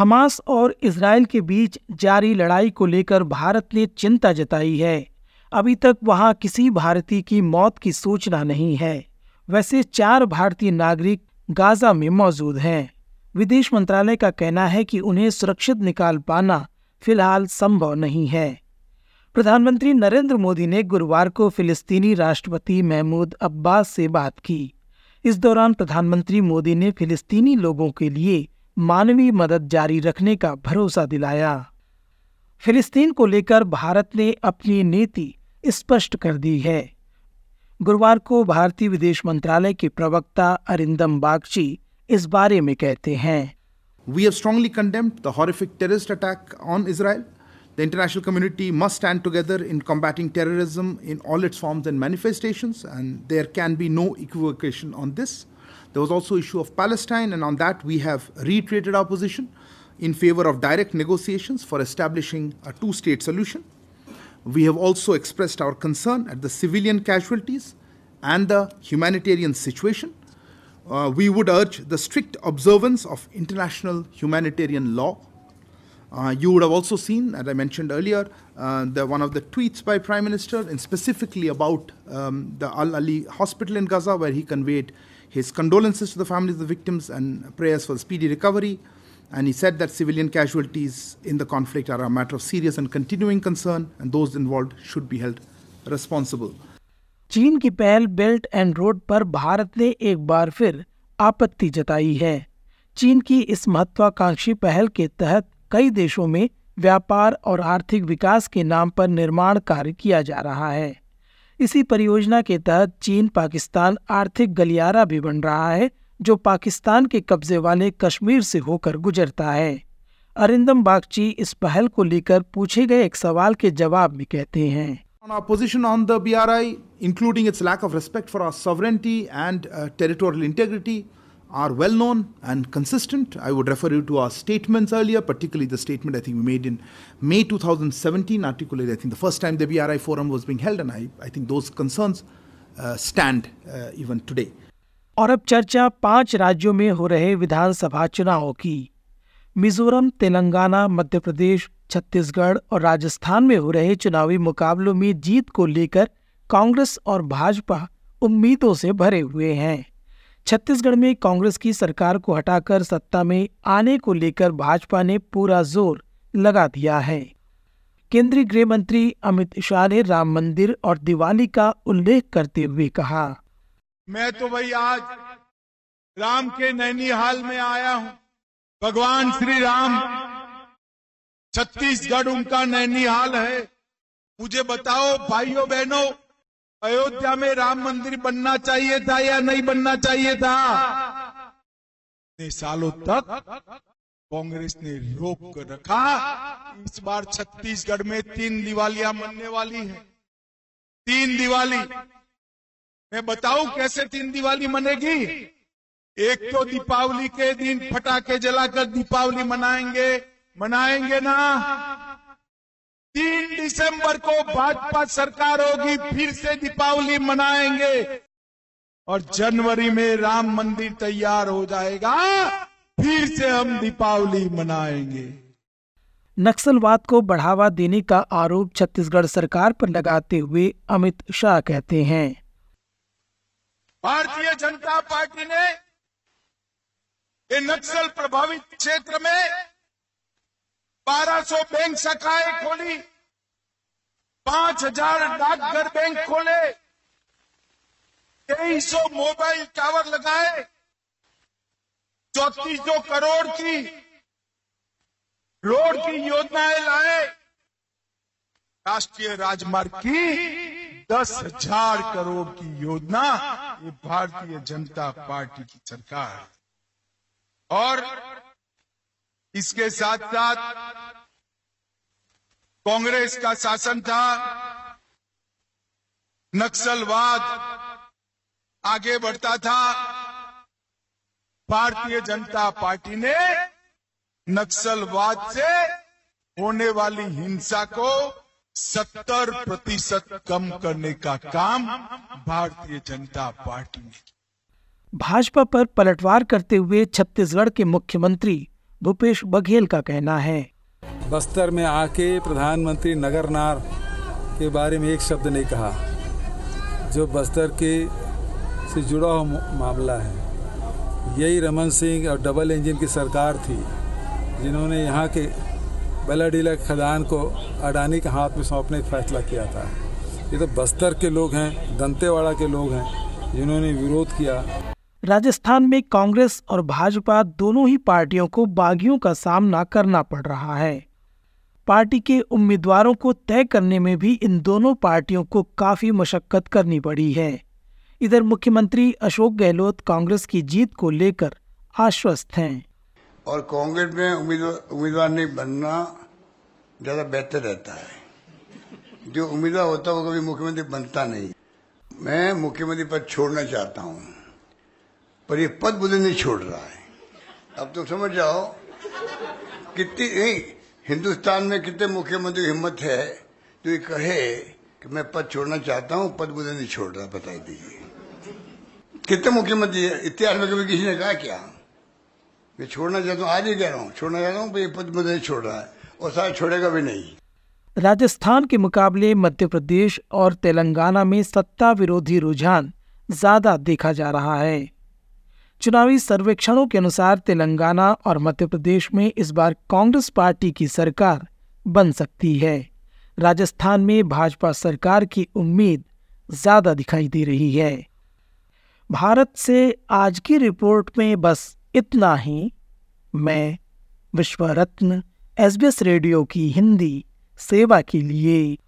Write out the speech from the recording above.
Hamas और Israel के बीच जारी लड़ाई को लेकर भारत ने चिंता जताई है। अभी तक वहाँ किसी भारतीय की मौत की सूचना नहीं है। वैसे चार भारतीय नागरिक गाजा में मौजूद हैं। विदेश मंत्रालय का कहना है कि उन्हें सुरक्षित निकाल पाना फ़िलहाल संभव नहीं है। प्रधानमंत्री नरेंद्र मोदी ने गुरुवार को फिलिस्तीनी राष्ट्रपति महमूद अब्बास से बात की। इस दौरान प्रधानमंत्री मोदी ने फिलिस्तीनी लोगों के लिए मानवीय मदद जारी रखने का भरोसा दिलाया। फिलिस्तीन को लेकर भारत ने अपनी नीति स्पष्ट कर दी है। गुरुवार को भारतीय विदेश मंत्रालय के प्रवक्ता अरिंदम बागची इस बारे में कहते हैं। We have strongly condemned the horrific attack on Israel the international community must stand together in combating terrorism in all its forms and manifestations and there can be no equivocation on this There was also issue of Palestine, and on that we have reiterated our position in favor of direct negotiations for establishing a two-state solution. We have also expressed our concern at the civilian casualties and the humanitarian situation. Uh, we would urge the strict observance of international humanitarian law. Uh, you would have also seen, as I mentioned earlier, uh, the, one of the tweets by Prime Minister, and specifically about um, the Al Ali Hospital in Gaza, where he conveyed his condolences to the families of the victims and prayers for speedy recovery. And he said that civilian casualties in the conflict are a matter of serious and continuing concern, and those involved should be held responsible. चीन की पहल belt and road पर भारत ने एक बार फिर आपत्ति जताई है चीन की इस महत्वाकांक्षी पहल के तहत कई देशों में व्यापार और आर्थिक विकास के नाम पर निर्माण कार्य किया जा रहा है। इसी परियोजना के तहत चीन पाकिस्तान आर्थिक गलियारा भी बन रहा है जो पाकिस्तान के कब्जे वाले कश्मीर से होकर गुजरता है। अरिंदम बागची इस पहल को लेकर पूछे गए एक सवाल के जवाब में कहते हैं। On our position on the BRI, including its lack of respect for our sovereignty and uh, territorial integrity, are well known and consistent. I would refer you to our statements earlier, particularly the statement I think we made in May 2017, articulated, I think, the first time the BRI forum was being held, and I, I think those concerns uh, stand uh, even today. और अब चर्चा पाँच राज्यों में हो रहे विधानसभा चुनावों की मिजोरम तेलंगाना मध्य प्रदेश छत्तीसगढ़ और राजस्थान में हो रहे चुनावी मुकाबलों में जीत को लेकर कांग्रेस और भाजपा उम्मीदों से भरे हुए हैं छत्तीसगढ़ में कांग्रेस की सरकार को हटाकर सत्ता में आने को लेकर भाजपा ने पूरा ज़ोर लगा दिया है। केंद्रीय गृह मंत्री अमित शाह ने राम मंदिर और दिवाली का उल्लेख करते हुए कहा। मैं तो भाई आज राम के नैनीहाल में आया हूँ। भगवान श्री राम, छत्तीसगढ़ उनका नैनीहाल है। मुझे बताओ भाइयों बहनों अयोध्या में राम मंदिर बनना चाहिए था या नहीं बनना चाहिए था? इतने सालों तक कांग्रेस ने रोक कर रखा। इस बार छत्तीसगढ़ में तीन दिवालियाँ मनने वाली है। तीन दिवाली। मैं बताऊँ कैसे तीन दिवाली मनेगी? एक तो दीपावली के दिन फटाके जलाकर दीपावली मनाएँगे। मनाएँगे ना? तीन दिसंबर को भाजपा सरकार होगी फिर से दीपावली मनाएँगे और जनवरी में राम मंदिर तैयार हो जाएगा फिर से हम दीपावली मनाएँगे। नक्सलवाद को बढ़ावा देने का आरोप छत्तीसगढ़ सरकार पर लगाते हुए अमित शाह कहते हैं। भारतीय जनता पार्टी ने नक्सल प्रभावित क्षेत्र में 1200 बैंक शाखाएँ खोली। 5000 डाकघर बैंक खोले। 2300 मोबाइल टावर लगाए। चौतीस सौ करोड़ की रोड की योजनाएँ लाए। राष्ट्रीय राजमार्ग की दस हज़ार करोड़ की योजना ये भारतीय जनता पार्टी की सरकार और इसके साथ साथ कांग्रेस का शासन था, नक्सलवाद आगे बढ़ता था। भारतीय जनता पार्टी ने नक्सलवाद से होने वाली हिंसा को सत्तर प्रतिशत कम करने का काम भारतीय जनता पार्टी ने भाजपा पर पलटवार करते हुए छत्तीसगढ़ के मुख्यमंत्री भूपेश बघेल का कहना है। बस्तर में आके प्रधानमंत्री नगरनार के बारे में एक शब्द नहीं कहा। जो बस्तर के से जुड़ा हुआ मामला है। यही रमन सिंह और डबल इंजन की सरकार थी, जिन्होंने यहाँ के बेलाडीला खदान को अडानी के हाथ में सौंपने का फैसला किया था। ये तो बस्तर के लोग हैं, दंतेवाड़ा के लोग हैं, जिन्होंने विरोध किया। राजस्थान में कांग्रेस और भाजपा दोनों ही पार्टियों को बागियों का सामना करना पड़ रहा है। पार्टी के उम्मीदवारों को तय करने में भी इन दोनों पार्टियों को काफ़ी मशक्कत करनी पड़ी है। इधर मुख्यमंत्री अशोक गहलोत कांग्रेस की जीत को लेकर आश्वस्त हैं। और कांग्रेस में उम्मीदवार नहीं बनना ज़्यादा बेहतर रहता है। जो उम्मीदवार होता है वो कभी मुख्यमंत्री बनता नहीं। मैं मुख्यमंत्री पद छोड़ना चाहता हूँ। पर ये पद मुझे नहीं छोड़ रहा है। अब तुम समझ जाओ, कितनी, नहीं, हिंदुस्तान में कितने मुख्यमंत्री हिम्मत है जो ये कहे कि मैं पद छोड़ना चाहता हूँ, पद मुझे नहीं छोड़ रहा बता दीजिए। कितने मुख्यमंत्री है? इतिहास में कभी किसी ने कहा क्या? मैं छोड़ना चाहता हूँ, आज ही कह रहा हूँ, छोड़ना चाहता हूँ ये पद मुझे नहीं छोड़ रहा है, और शायद छोड़ेगा भी नहीं। राजस्थान के मुकाबले मध्य प्रदेश और तेलंगाना में सत्ता विरोधी रुझान ज़्यादा देखा जा रहा है। चुनावी सर्वेक्षणों के अनुसार तेलंगाना और मध्य प्रदेश में इस बार कांग्रेस पार्टी की सरकार बन सकती है। राजस्थान में भाजपा सरकार की उम्मीद ज़्यादा दिखाई दे रही है। भारत से आज की रिपोर्ट में बस इतना ही। मैं विश्व रत्न एस रेडियो की हिंदी सेवा के लिए